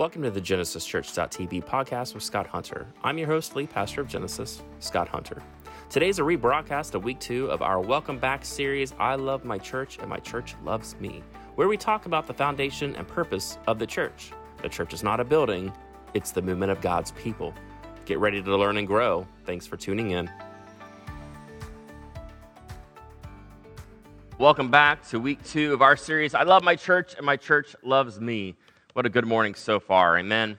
Welcome to the Genesis GenesisChurch.tv podcast with Scott Hunter. I'm your host, lead pastor of Genesis, Scott Hunter. Today's a rebroadcast of week two of our Welcome Back series, I Love My Church and My Church Loves Me, where we talk about the foundation and purpose of the church. The church is not a building, it's the movement of God's people. Get ready to learn and grow. Thanks for tuning in. Welcome back to week two of our series, I Love My Church and My Church Loves Me. What a good morning so far. Amen.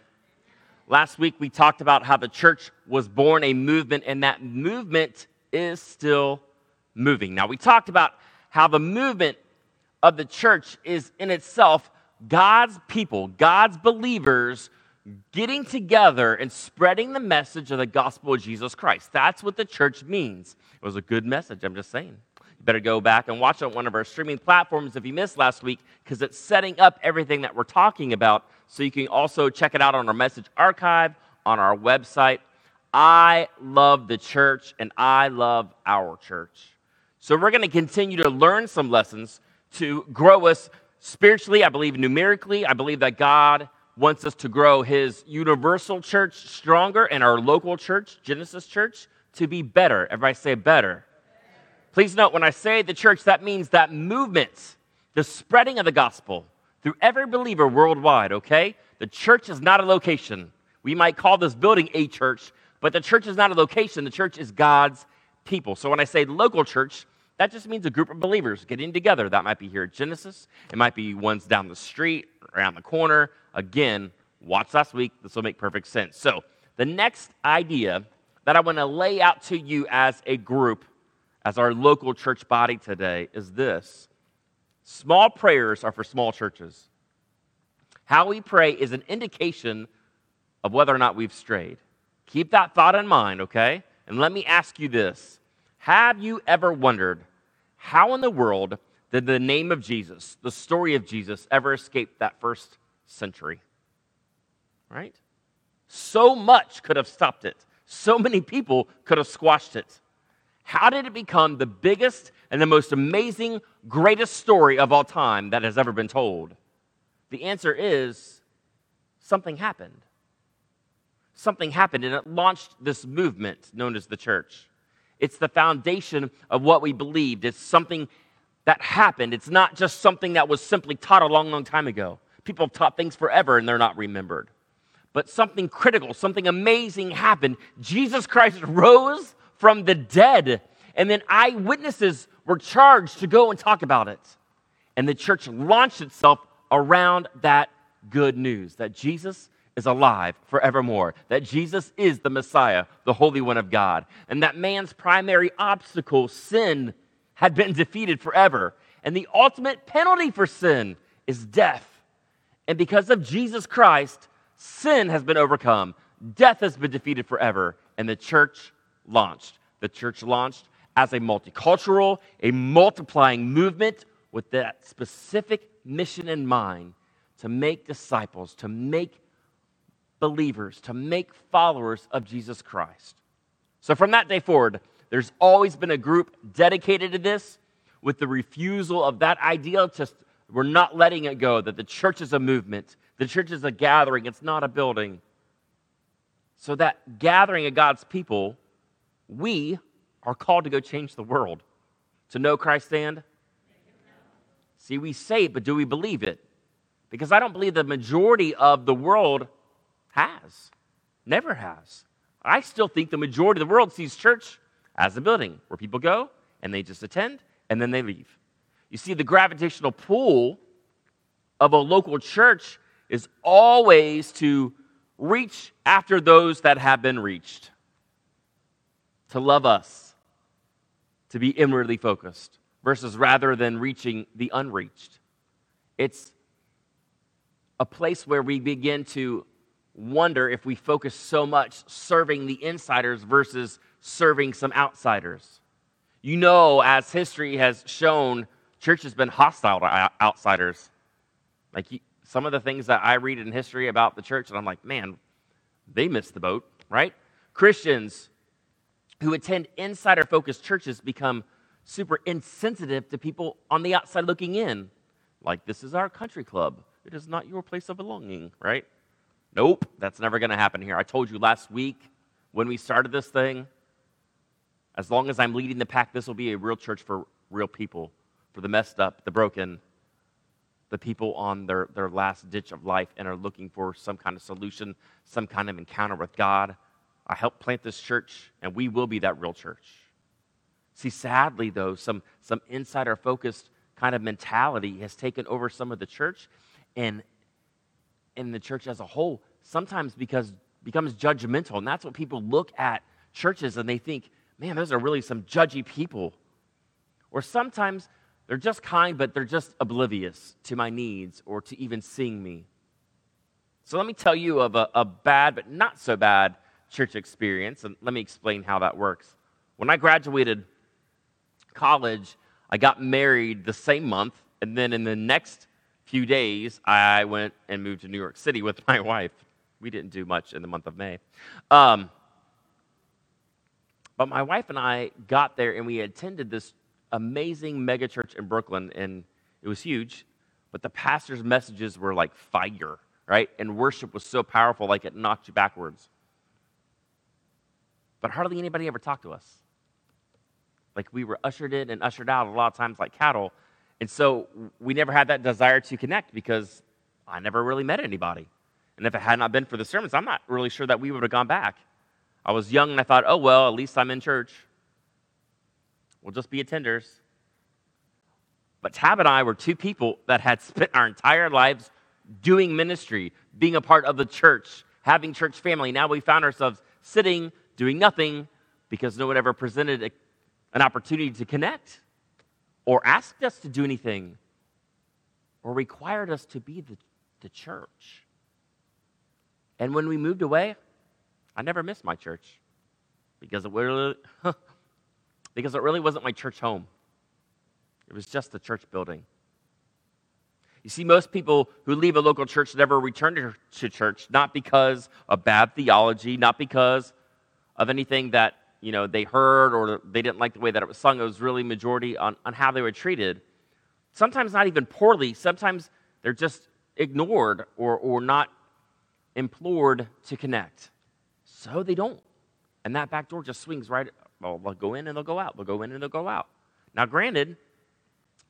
Last week we talked about how the church was born a movement, and that movement is still moving. Now, we talked about how the movement of the church is in itself God's people, God's believers getting together and spreading the message of the gospel of Jesus Christ. That's what the church means. It was a good message, I'm just saying. Better go back and watch on one of our streaming platforms if you missed last week, because it's setting up everything that we're talking about. So you can also check it out on our message archive on our website. I love the church and I love our church. So we're going to continue to learn some lessons to grow us spiritually. I believe numerically. I believe that God wants us to grow his universal church stronger and our local church, Genesis Church, to be better. Everybody say better. Please note, when I say the church, that means that movement, the spreading of the gospel through every believer worldwide, okay? The church is not a location. We might call this building a church, but the church is not a location. The church is God's people. So when I say local church, that just means a group of believers getting together. That might be here at Genesis, it might be ones down the street, around the corner. Again, watch last week. This will make perfect sense. So, the next idea that I want to lay out to you as a group as our local church body today is this small prayers are for small churches. How we pray is an indication of whether or not we've strayed. Keep that thought in mind, okay? And let me ask you this Have you ever wondered how in the world did the name of Jesus, the story of Jesus, ever escape that first century? Right? So much could have stopped it. So many people could have squashed it. How did it become the biggest and the most amazing, greatest story of all time that has ever been told? The answer is something happened. Something happened, and it launched this movement known as the church. It's the foundation of what we believed. It's something that happened. It's not just something that was simply taught a long, long time ago. People have taught things forever and they're not remembered. But something critical, something amazing happened. Jesus Christ rose from the dead. And then eyewitnesses were charged to go and talk about it. And the church launched itself around that good news that Jesus is alive forevermore, that Jesus is the Messiah, the Holy One of God, and that man's primary obstacle, sin, had been defeated forever. And the ultimate penalty for sin is death. And because of Jesus Christ, sin has been overcome, death has been defeated forever, and the church launched. The church launched as a multicultural, a multiplying movement with that specific mission in mind to make disciples, to make believers, to make followers of Jesus Christ. So from that day forward, there's always been a group dedicated to this with the refusal of that ideal. Just we're not letting it go that the church is a movement, the church is a gathering, it's not a building. So that gathering of God's people we are called to go change the world. To know Christ and see, we say it, but do we believe it? Because I don't believe the majority of the world has, never has. I still think the majority of the world sees church as a building where people go and they just attend and then they leave. You see, the gravitational pull of a local church is always to reach after those that have been reached to love us, to be inwardly focused, versus rather than reaching the unreached. It's a place where we begin to wonder if we focus so much serving the insiders versus serving some outsiders. You know, as history has shown, church has been hostile to outsiders. Like some of the things that I read in history about the church, and I'm like, man, they missed the boat, right? Christians who attend insider focused churches become super insensitive to people on the outside looking in. Like, this is our country club. It is not your place of belonging, right? Nope, that's never going to happen here. I told you last week when we started this thing, as long as I'm leading the pack, this will be a real church for real people, for the messed up, the broken, the people on their, their last ditch of life and are looking for some kind of solution, some kind of encounter with God. I helped plant this church, and we will be that real church. See, sadly, though, some, some insider focused kind of mentality has taken over some of the church and in the church as a whole sometimes because becomes judgmental. And that's what people look at churches and they think man those are really some judgy people. Or sometimes they're just kind but they're just oblivious to my needs or to even seeing me. So let me tell you of a, a bad but not so bad church experience and let me explain how that works when i graduated college I got married the same month, and then in the next few days, I went and moved to New York City with my wife. We didn't do much in the month of May. Um, but my wife and I got there, and we attended this amazing megachurch in Brooklyn, and it was huge. But the pastor's messages were like fire, right? And worship was so powerful, like it knocked you backwards. But hardly anybody ever talked to us. Like we were ushered in and ushered out a lot of times like cattle. And so we never had that desire to connect because I never really met anybody. And if it had not been for the sermons, I'm not really sure that we would have gone back. I was young and I thought, oh, well, at least I'm in church. We'll just be attenders. But Tab and I were two people that had spent our entire lives doing ministry, being a part of the church, having church family. Now we found ourselves sitting, doing nothing because no one ever presented an opportunity to connect or asked us to do anything or required us to be the, the church. And when we moved away, I never missed my church because it really, because it really wasn't my church home. It was just the church building. You see, most people who leave a local church never return to church, not because of bad theology, not because of anything that you know, they heard or they didn't like the way that it was sung. It was really majority on, on how they were treated. Sometimes not even poorly. Sometimes they're just ignored or, or not implored to connect. So they don't. And that back door just swings right. Well, they'll go in and they'll go out. They'll go in and they'll go out. Now, granted,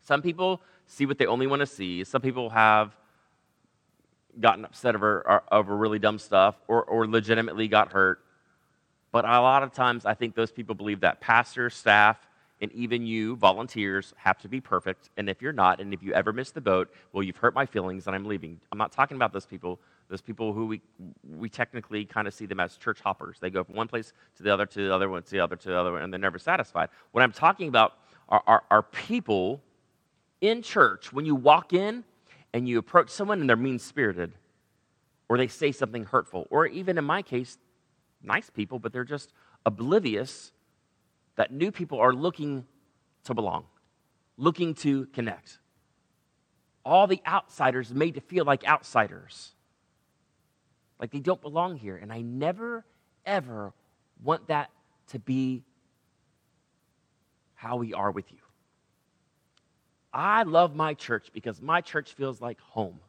some people see what they only want to see. Some people have gotten upset over, over really dumb stuff or, or legitimately got hurt. But a lot of times, I think those people believe that pastors, staff, and even you, volunteers, have to be perfect. And if you're not, and if you ever miss the boat, well, you've hurt my feelings and I'm leaving. I'm not talking about those people. Those people who we, we technically kind of see them as church hoppers. They go from one place to the other, to the other one, to the other, to the other and they're never satisfied. What I'm talking about are, are, are people in church when you walk in and you approach someone and they're mean spirited, or they say something hurtful, or even in my case, nice people, but they're just oblivious that new people are looking to belong, looking to connect. All the outsiders made to feel like outsiders, like they don't belong here. And I never, ever want that to be how we are with you. I love my church because my church feels like home.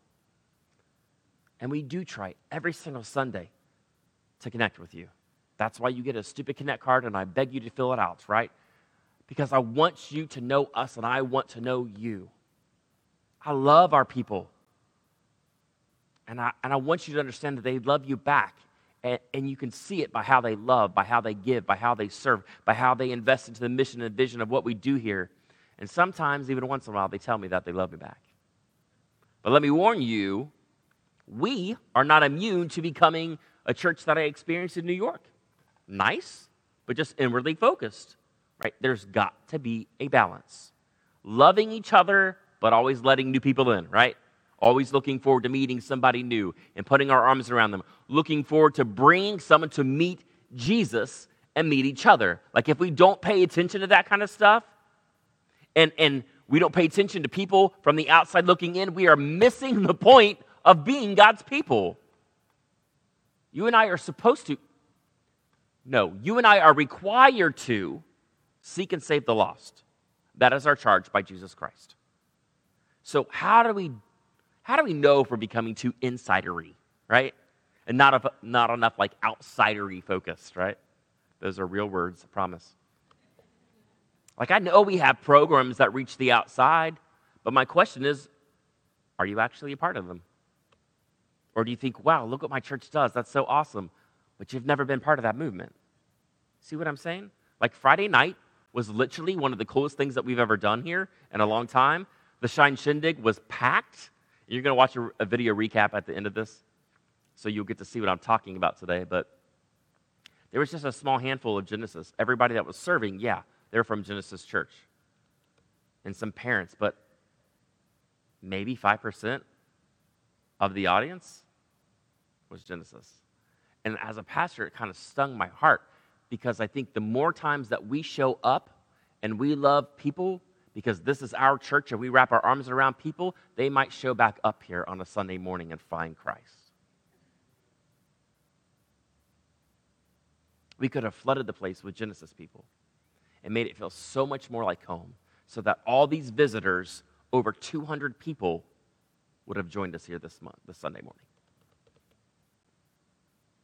And we do try every single Sunday to connect with you. That's why you get a stupid Connect card, and I beg you to fill it out, right? Because I want you to know us and I want to know you. I love our people. And I, and I want you to understand that they love you back. And, and you can see it by how they love, by how they give, by how they serve, by how they invest into the mission and vision of what we do here. And sometimes, even once in a while, they tell me that they love me back. But let me warn you, we are not immune to becoming a church that I experienced in New York. Nice, but just inwardly focused, right? There's got to be a balance. Loving each other, but always letting new people in, right? Always looking forward to meeting somebody new and putting our arms around them. Looking forward to bringing someone to meet Jesus and meet each other. Like if we don't pay attention to that kind of stuff and, and we don't pay attention to people from the outside looking in, we are missing the point of being God's people. You and I are supposed to. No, you and I are required to seek and save the lost. That is our charge by Jesus Christ. So how do we how do we know if we're becoming too insidery, right? and not, not enough like outsidery focused, right? Those are real words, I promise. Like, I know we have programs that reach the outside, but my question is are you actually a part of them? Or do you think, wow, look what my church does? That's so awesome. But you've never been part of that movement. See what I'm saying? Like, Friday night was literally one of the coolest things that we've ever done here in a long time. The Shine Shindig was packed. You're going to watch a, a video recap at the end of this, so you'll get to see what I'm talking about today. But there was just a small handful of Genesis. Everybody that was serving, yeah, they're from Genesis Church. And some parents, but maybe 5% of the audience was Genesis. And as a pastor, it kind of stung my heart because I think the more times that we show up and we love people because this is our church and we wrap our arms around people, they might show back up here on a Sunday morning and find Christ. We could have flooded the place with Genesis people and made it feel so much more like home so that all these visitors, over 200 people, would have joined us here this month, this Sunday morning.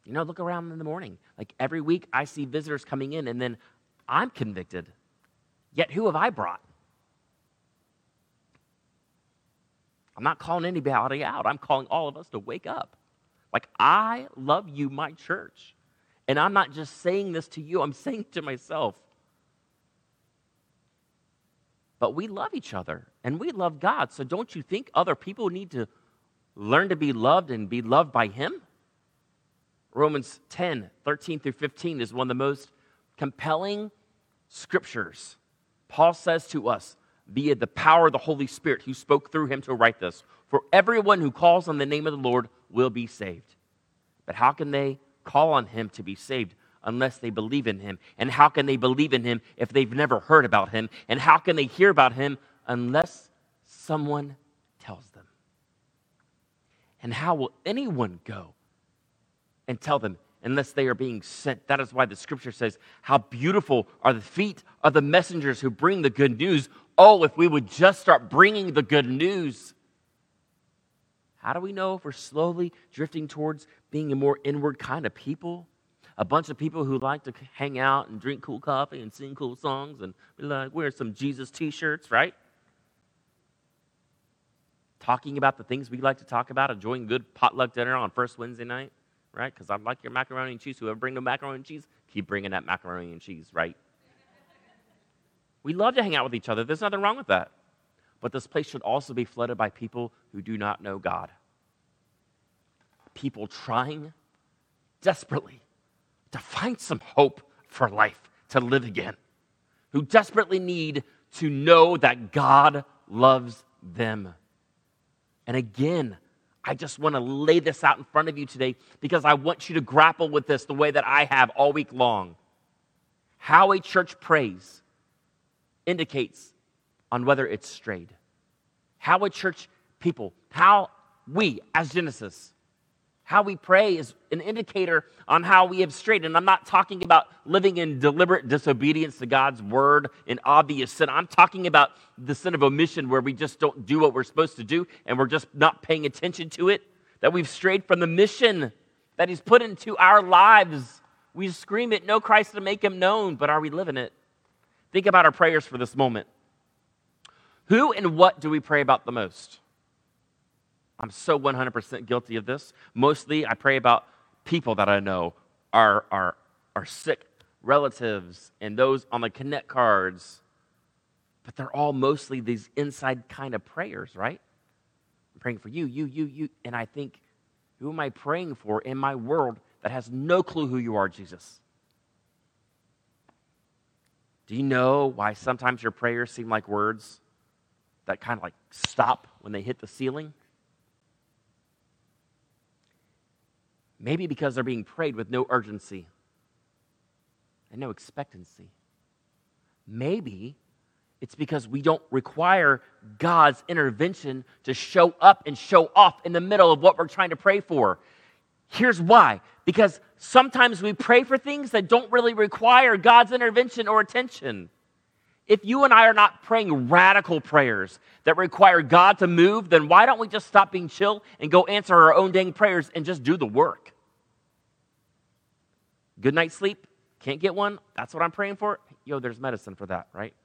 You know, look around in the morning. Like every week, I see visitors coming in, and then I'm convicted. Yet, who have I brought? I'm not calling anybody out. I'm calling all of us to wake up. Like, I love you, my church. And I'm not just saying this to you, I'm saying to myself. But we love each other and we love God. So don't you think other people need to learn to be loved and be loved by Him? Romans 10, 13 through 15 is one of the most compelling scriptures. Paul says to us, via the power of the Holy Spirit who spoke through him to write this, for everyone who calls on the name of the Lord will be saved. But how can they call on him to be saved unless they believe in him? And how can they believe in him if they've never heard about him? And how can they hear about him unless someone tells them? And how will anyone go and tell them unless they are being sent? That is why the scripture says, How beautiful are the feet of the messengers who bring the good news. Oh, if we would just start bringing the good news. How do we know if we're slowly drifting towards being a more inward kind of people? A bunch of people who like to hang out and drink cool coffee and sing cool songs and like wear some Jesus t shirts, right? Talking about the things we like to talk about, enjoying good potluck dinner on first Wednesday night, right? Because I like your macaroni and cheese. Whoever bring the macaroni and cheese, keep bringing that macaroni and cheese, right? We love to hang out with each other. There's nothing wrong with that. But this place should also be flooded by people who do not know God. People trying desperately to find some hope for life, to live again, who desperately need to know that God loves them. And again, I just want to lay this out in front of you today because I want you to grapple with this the way that I have all week long. How a church prays indicates on whether it's strayed. How a church people, how we as Genesis, how we pray is an indicator on how we have strayed. And I'm not talking about living in deliberate disobedience to God's word in obvious sin. I'm talking about the sin of omission where we just don't do what we're supposed to do and we're just not paying attention to it. That we've strayed from the mission that He's put into our lives. We scream it, know Christ to make Him known, but are we living it? Think about our prayers for this moment. Who and what do we pray about the most? I'm so 100% guilty of this. Mostly, I pray about people that I know are, are, are sick, relatives, and those on the Connect cards. But they're all mostly these inside kind of prayers, right? I'm praying for you, you, you, you. And I think, who am I praying for in my world that has no clue who you are, Jesus? Do you know why sometimes your prayers seem like words that kind of like stop when they hit the ceiling? Maybe because they're being prayed with no urgency and no expectancy. Maybe it's because we don't require God's intervention to show up and show off in the middle of what we're trying to pray for. Here's why because sometimes we pray for things that don't really require God's intervention or attention. If you and I are not praying radical prayers that require God to move, then why don't we just stop being chill and go answer our own dang prayers and just do the work? Good night's sleep? Can't get one? That's what I'm praying for? Yo, there's medicine for that, right?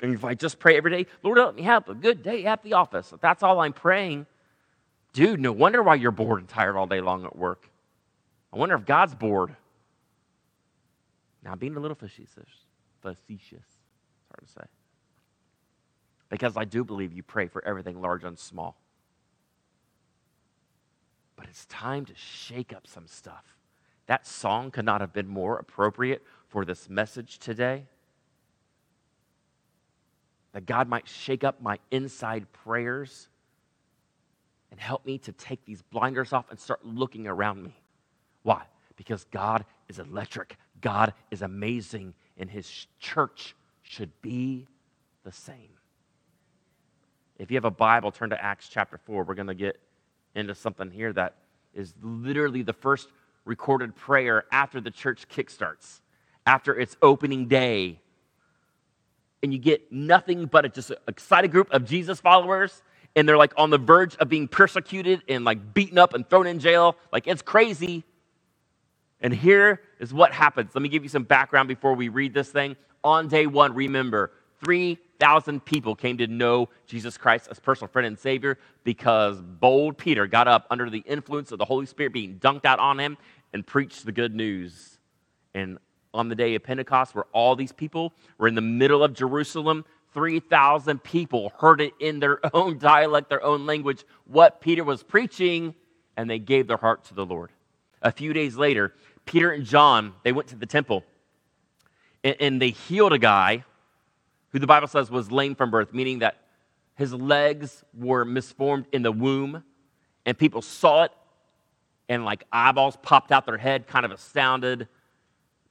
And if I just pray every day, Lord, let me have a good day at the office. If that's all I'm praying, dude, no wonder why you're bored and tired all day long at work. I wonder if God's bored. Now, being a little facetious, facetious, it's hard to say. Because I do believe you pray for everything large and small. But it's time to shake up some stuff. That song could not have been more appropriate for this message today. That God might shake up my inside prayers and help me to take these blinders off and start looking around me. Why? Because God is electric, God is amazing, and His church should be the same. If you have a Bible, turn to Acts chapter 4. We're going to get into something here that is literally the first recorded prayer after the church kickstarts, after its opening day. And you get nothing but a just an excited group of Jesus followers, and they're like on the verge of being persecuted and like beaten up and thrown in jail. Like it's crazy. And here is what happens. Let me give you some background before we read this thing. On day one, remember, 3,000 people came to know Jesus Christ as personal friend and Savior because bold Peter got up under the influence of the Holy Spirit being dunked out on him and preached the good news. And on the day of Pentecost, where all these people were in the middle of Jerusalem, 3,000 people heard it in their own dialect, their own language, what Peter was preaching, and they gave their heart to the Lord. A few days later, Peter and John, they went to the temple and, and they healed a guy who the Bible says was lame from birth, meaning that his legs were misformed in the womb, and people saw it, and like eyeballs popped out their head, kind of astounded.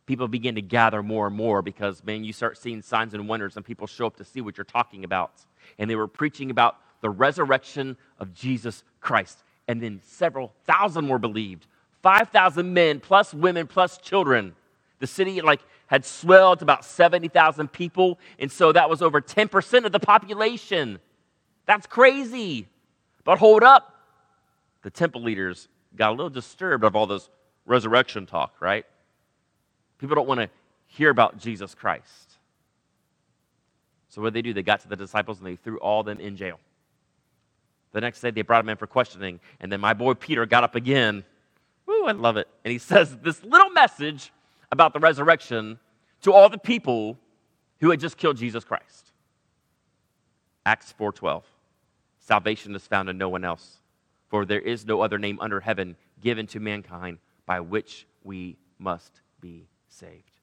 People begin to gather more and more because, man, you start seeing signs and wonders, and people show up to see what you're talking about. And they were preaching about the resurrection of Jesus Christ. And then several thousand were believed 5,000 men, plus women, plus children. The city, like, had swelled to about 70,000 people, and so that was over 10% of the population. That's crazy. But hold up. The temple leaders got a little disturbed of all this resurrection talk, right? People don't want to hear about Jesus Christ. So what did they do? They got to the disciples and they threw all them in jail. The next day they brought him in for questioning, and then my boy Peter got up again. Woo, I love it. And he says this little message about the resurrection to all the people who had just killed Jesus Christ. Acts 4:12. Salvation is found in no one else, for there is no other name under heaven given to mankind by which we must be saved.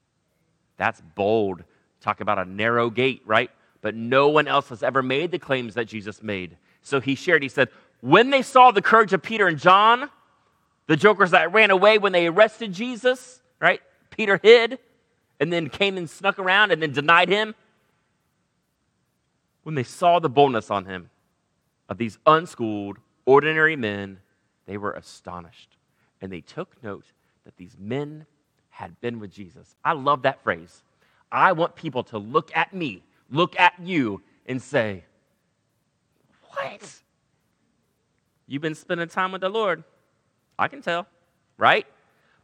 That's bold. Talk about a narrow gate, right? But no one else has ever made the claims that Jesus made. So he shared, he said, when they saw the courage of Peter and John, the jokers that ran away when they arrested Jesus, right? Peter hid and then came and snuck around and then denied him. When they saw the boldness on him of these unschooled, ordinary men, they were astonished. And they took note that these men had been with Jesus. I love that phrase. I want people to look at me, look at you, and say, What? You've been spending time with the Lord. I can tell, right?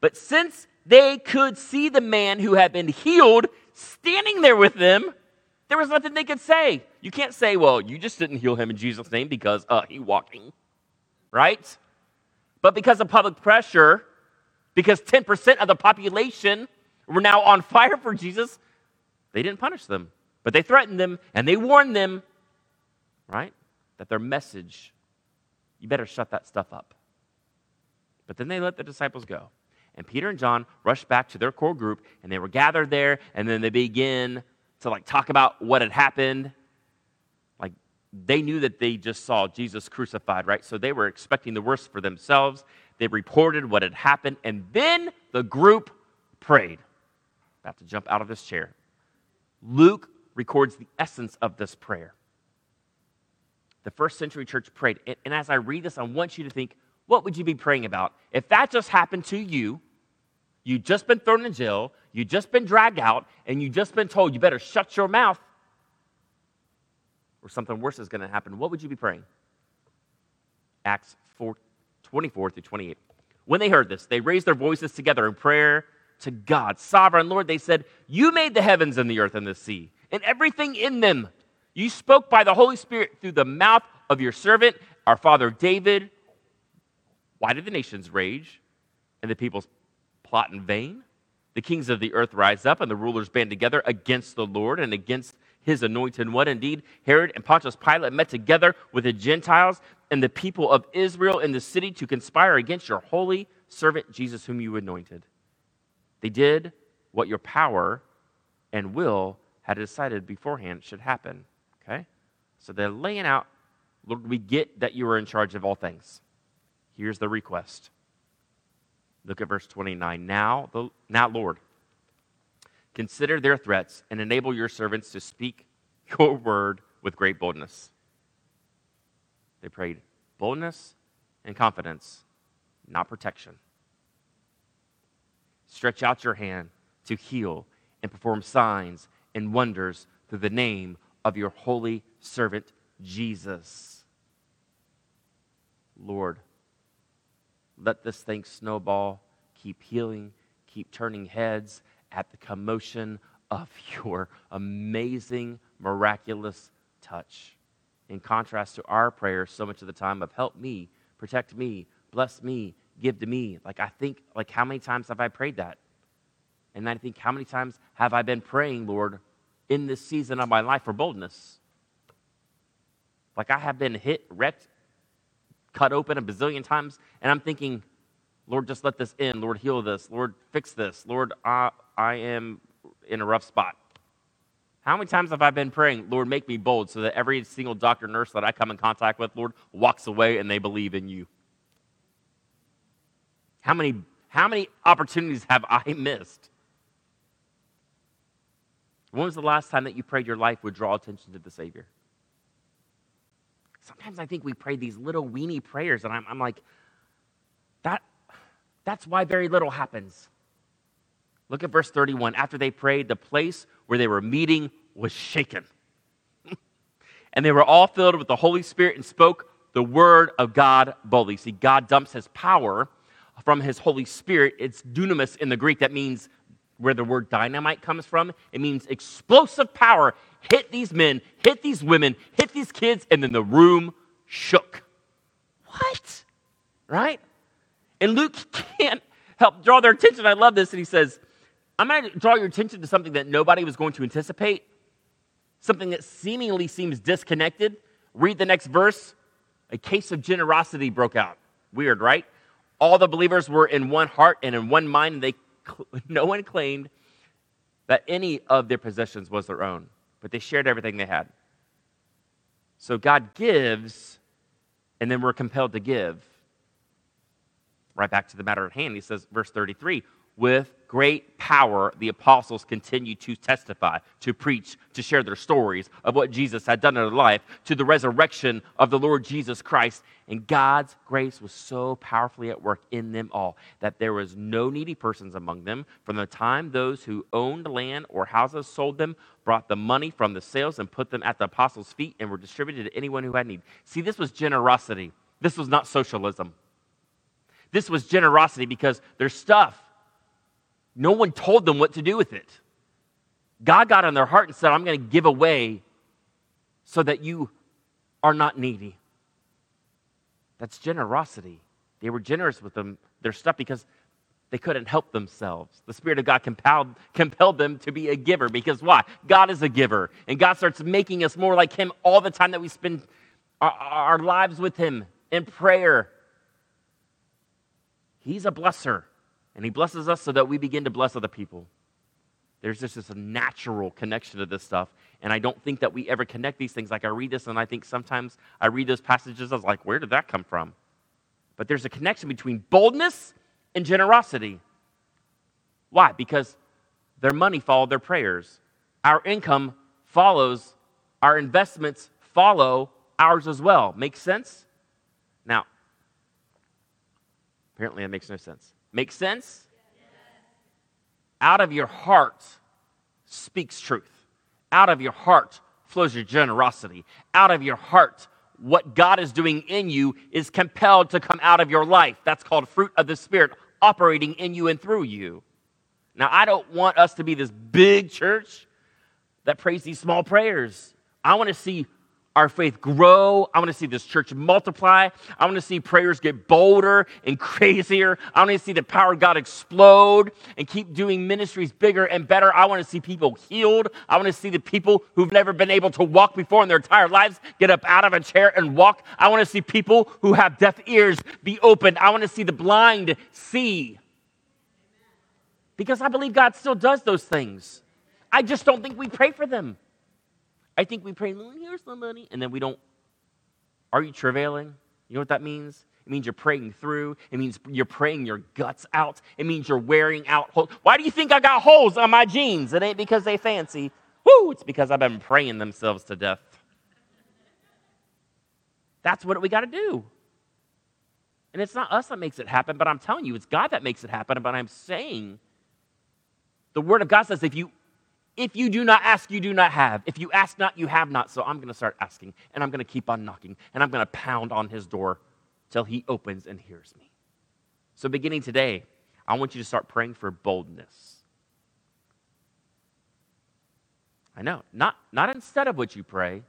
But since they could see the man who had been healed standing there with them, there was nothing they could say. You can't say, well, you just didn't heal him in Jesus' name because uh, he walking, right? But because of public pressure, because 10% of the population were now on fire for Jesus, they didn't punish them. But they threatened them and they warned them, right? That their message, you better shut that stuff up. But then they let the disciples go. And Peter and John rushed back to their core group, and they were gathered there, and then they begin to like talk about what had happened. Like they knew that they just saw Jesus crucified, right? So they were expecting the worst for themselves. They reported what had happened, and then the group prayed. About to jump out of this chair. Luke records the essence of this prayer. The first century church prayed. And as I read this, I want you to think, what would you be praying about? If that just happened to you, You've just been thrown in jail, you've just been dragged out, and you've just been told you better shut your mouth or something worse is going to happen. What would you be praying? Acts 4, 24 through 28. When they heard this, they raised their voices together in prayer to God. Sovereign Lord, they said, You made the heavens and the earth and the sea, and everything in them. You spoke by the Holy Spirit through the mouth of your servant, our father David. Why did the nations rage and the peoples plot in vain? The kings of the earth rise up and the rulers band together against the Lord and against his anointed one. Indeed, Herod and Pontius Pilate met together with the Gentiles and the people of Israel in the city to conspire against your holy servant Jesus, whom you anointed. They did what your power and will had decided beforehand should happen. Okay? So they're laying out, Lord, we get that you are in charge of all things. Here's the request. Look at verse 29. Now, the, now, Lord, consider their threats and enable your servants to speak your word with great boldness. They prayed boldness and confidence, not protection. Stretch out your hand to heal and perform signs and wonders through the name of your holy servant Jesus. Lord, let this thing snowball, keep healing, keep turning heads at the commotion of your amazing, miraculous touch. In contrast to our prayers, so much of the time of help me, protect me, bless me, give to me. Like, I think, like, how many times have I prayed that? And I think, how many times have I been praying, Lord, in this season of my life for boldness? Like, I have been hit, wrecked, cut open a bazillion times, and I'm thinking, Lord, just let this in. Lord, heal this. Lord, fix this. Lord, I, I am in a rough spot. How many times have I been praying, Lord, make me bold so that every single doctor, nurse that I come in contact with, Lord, walks away and they believe in you? How many, how many opportunities have I missed? When was the last time that you prayed your life would draw attention to the Savior? Sometimes I think we pray these little weeny prayers, and I'm, I'm like, that, that's why very little happens. Look at verse 31. After they prayed, the place where they were meeting was shaken. and they were all filled with the Holy Spirit and spoke the word of God boldly. See, God dumps his power from his Holy Spirit. It's dunamis in the Greek. That means where the word dynamite comes from. It means explosive power hit these men, hit these women, hit these kids, and then the room shook. What? Right? And Luke can't help draw their attention. I love this. And he says, I'm going to draw your attention to something that nobody was going to anticipate, something that seemingly seems disconnected. Read the next verse. A case of generosity broke out. Weird, right? All the believers were in one heart and in one mind, and they, no one claimed that any of their possessions was their own, but they shared everything they had. So God gives, and then we're compelled to give. Right back to the matter at hand, he says, verse 33 with great power, the apostles continued to testify, to preach, to share their stories of what Jesus had done in their life, to the resurrection of the Lord Jesus Christ. And God's grace was so powerfully at work in them all that there was no needy persons among them. From the time those who owned land or houses sold them, brought the money from the sales and put them at the apostles' feet and were distributed to anyone who had need. See, this was generosity. This was not socialism. This was generosity because their stuff no one told them what to do with it. God got on their heart and said, I'm going to give away so that you are not needy. That's generosity. They were generous with them, their stuff because they couldn't help themselves. The Spirit of God compelled, compelled them to be a giver because why? God is a giver. And God starts making us more like Him all the time that we spend our, our lives with Him in prayer. He's a blesser. And He blesses us so that we begin to bless other people. There's just this natural connection to this stuff. And I don't think that we ever connect these things. Like I read this, and I think sometimes I read those passages, I was like, where did that come from? But there's a connection between boldness and generosity. Why? Because their money followed their prayers. Our income follows, our investments follow ours as well. Makes sense? Now, apparently that makes no sense. Make sense? Out of your heart speaks truth. Out of your heart flows your generosity. Out of your heart, what God is doing in you is compelled to come out of your life. That's called fruit of the Spirit operating in you and through you. Now, I don't want us to be this big church that prays these small prayers. I want to see our faith grow. I want to see this church multiply. I want to see prayers get bolder and crazier. I want to see the power of God explode and keep doing ministries bigger and better. I want to see people healed. I want to see the people who've never been able to walk before in their entire lives get up out of a chair and walk. I want to see people who have deaf ears be opened. I want to see the blind see. Because I believe God still does those things. I just don't think we pray for them. I think we pray, Lord, the money, and then we don't. Are you travailing? You know what that means? It means you're praying through. It means you're praying your guts out. It means you're wearing out holes. Why do you think I got holes on my jeans? It ain't because they fancy. Woo! It's because I've been praying themselves to death. That's what we got to do. And it's not us that makes it happen, but I'm telling you, it's God that makes it happen. But I'm saying, the Word of God says if you if you do not ask, you do not have. If you ask not, you have not. So I'm going to start asking, and I'm going to keep on knocking, and I'm going to pound on his door till he opens and hears me. So, beginning today, I want you to start praying for boldness. I know, not, not instead of what you pray,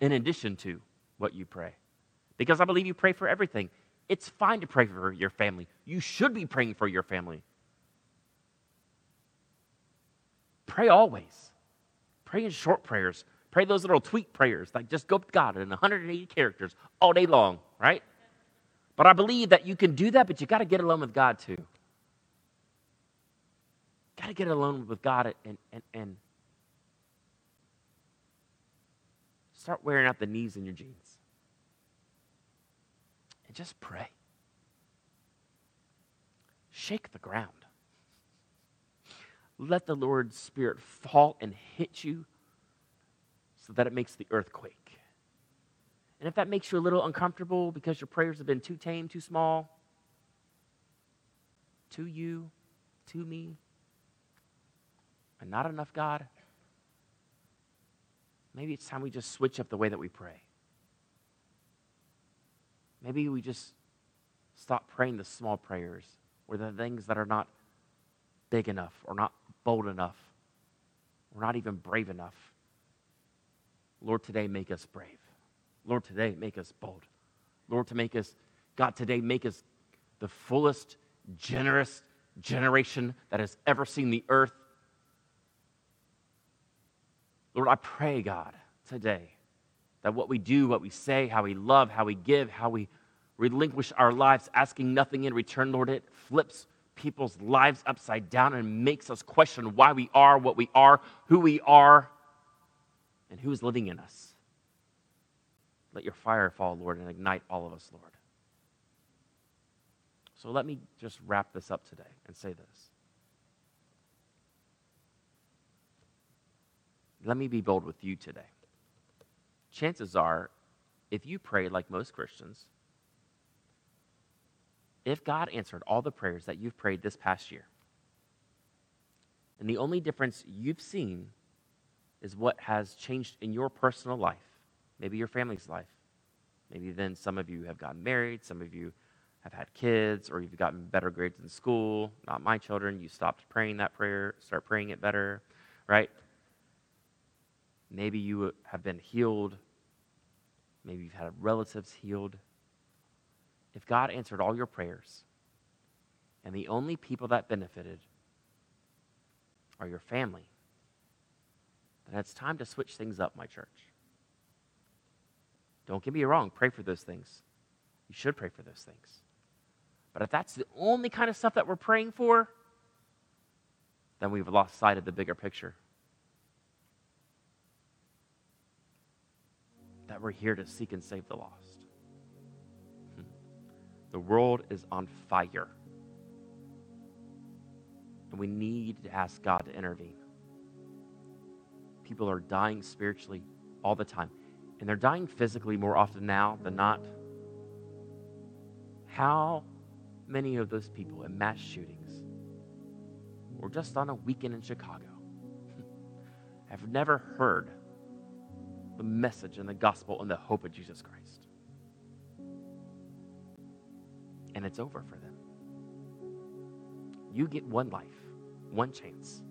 in addition to what you pray. Because I believe you pray for everything. It's fine to pray for your family. You should be praying for your family. Pray always. Pray in short prayers. Pray those little tweet prayers, like just go to God in 180 characters all day long, right? But I believe that you can do that, but you got to get alone with God too. Got to get alone with God and, and, and start wearing out the knees in your jeans. And just pray. Shake the ground let the Lord's Spirit fall and hit you so that it makes the earthquake. And if that makes you a little uncomfortable because your prayers have been too tame, too small, to you, to me, and not enough God, maybe it's time we just switch up the way that we pray. Maybe we just stop praying the small prayers or the things that are not big enough or not bold enough. We're not even brave enough. Lord, today make us brave. Lord, today make us bold. Lord, to make us, God, today make us the fullest, generous generation that has ever seen the earth. Lord, I pray, God, today that what we do, what we say, how we love, how we give, how we relinquish our lives, asking nothing in return, Lord, it flips people's lives upside down and makes us question why we are what we are, who we are, and who is living in us. Let your fire fall, Lord, and ignite all of us, Lord. So let me just wrap this up today and say this. Let me be bold with you today. Chances are, if you pray like most Christians, if God answered all the prayers that you've prayed this past year, and the only difference you've seen is what has changed in your personal life, maybe your family's life. Maybe then some of you have gotten married, some of you have had kids, or you've gotten better grades in school. Not my children. You stopped praying that prayer, start praying it better, right? Maybe you have been healed. Maybe you've had relatives healed if God answered all your prayers and the only people that benefited are your family, then it's time to switch things up, my church. Don't get me wrong, pray for those things. You should pray for those things. But if that's the only kind of stuff that we're praying for, then we've lost sight of the bigger picture. That we're here to seek and save the lost. The world is on fire. And we need to ask God to intervene. People are dying spiritually all the time, and they're dying physically more often now than not. How many of those people in mass shootings were just on a weekend in Chicago have never heard the message and the gospel and the hope of Jesus Christ? And it's over for them. You get one life, one chance.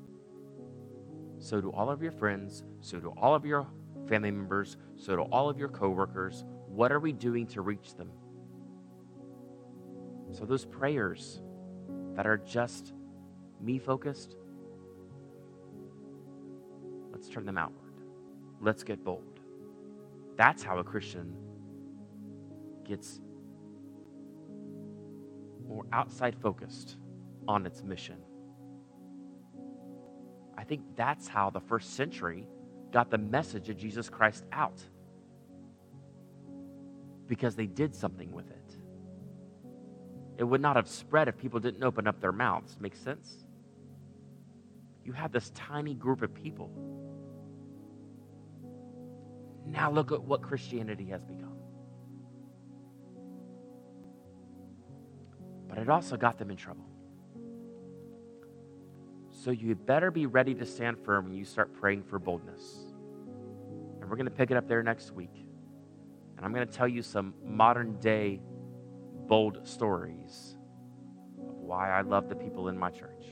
So do all of your friends, so do all of your family members, so do all of your coworkers. What are we doing to reach them? So those prayers that are just me focused, let's turn them outward. Let's get bold. That's how a Christian gets more outside focused on its mission. I think that's how the first century got the message of Jesus Christ out because they did something with it. It would not have spread if people didn't open up their mouths. Make sense? You had this tiny group of people. Now look at what Christianity has become. But it also got them in trouble. So you better be ready to stand firm when you start praying for boldness. And we're going to pick it up there next week. And I'm going to tell you some modern day bold stories of why I love the people in my church.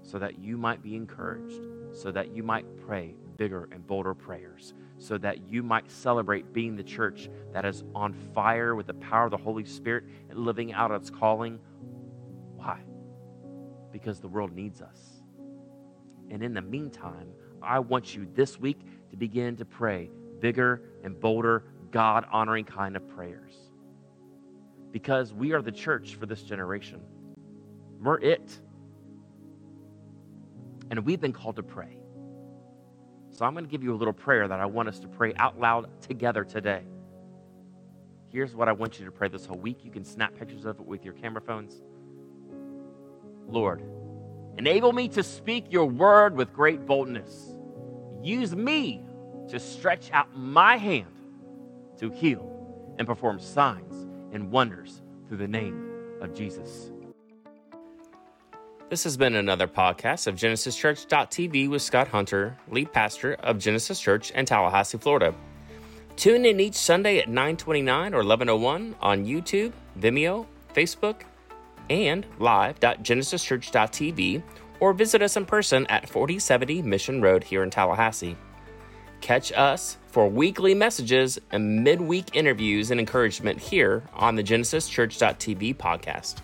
So that you might be encouraged, so that you might pray bigger and bolder prayers, so that you might celebrate being the church that is on fire with the power of the Holy Spirit and living out its calling. Why? because the world needs us. And in the meantime, I want you this week to begin to pray bigger and bolder, God honoring kind of prayers. Because we are the church for this generation. We're it. And we've been called to pray. So I'm going to give you a little prayer that I want us to pray out loud together today. Here's what I want you to pray this whole week. You can snap pictures of it with your camera phones. Lord, enable me to speak your word with great boldness. Use me to stretch out my hand to heal and perform signs and wonders through the name of Jesus. This has been another podcast of GenesisChurch.tv with Scott Hunter, lead pastor of Genesis Church in Tallahassee, Florida. Tune in each Sunday at 929 or 1101 on YouTube, Vimeo, Facebook, and live.genesischurch.tv or visit us in person at 4070 Mission Road here in Tallahassee. Catch us for weekly messages and midweek interviews and encouragement here on the GenesisChurch.tv podcast.